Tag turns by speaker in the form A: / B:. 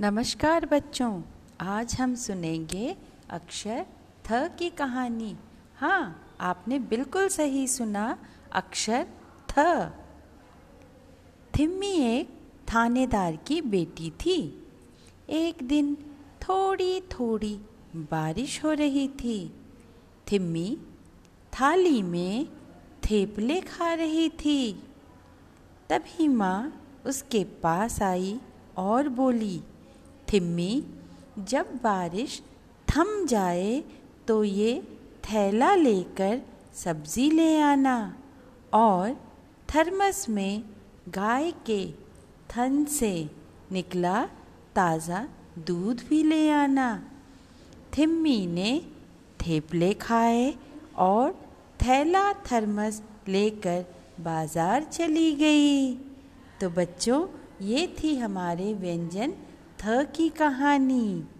A: नमस्कार बच्चों, आज हम सुनेंगे अक्षर थ की कहानी। हाँ आपने बिल्कुल सही सुना, अक्षर थ। थिम्मी एक थानेदार की बेटी थी। एक दिन थोड़ी थोड़ी बारिश हो रही थी। थिम्मी थाली में थेपले खा रही थी। तभी माँ उसके पास आई और बोली थिम्मी, जब बारिश थम जाए तो ये थैला लेकर सब्ज़ी ले आना और थर्मस में गाय के थन से निकला ताज़ा दूध भी ले आना। थिम्मी ने थेपले खाए और थैला थर्मस लेकर बाज़ार चली गई। तो बच्चों, ये थी हमारे व्यंजन थ की कहानी।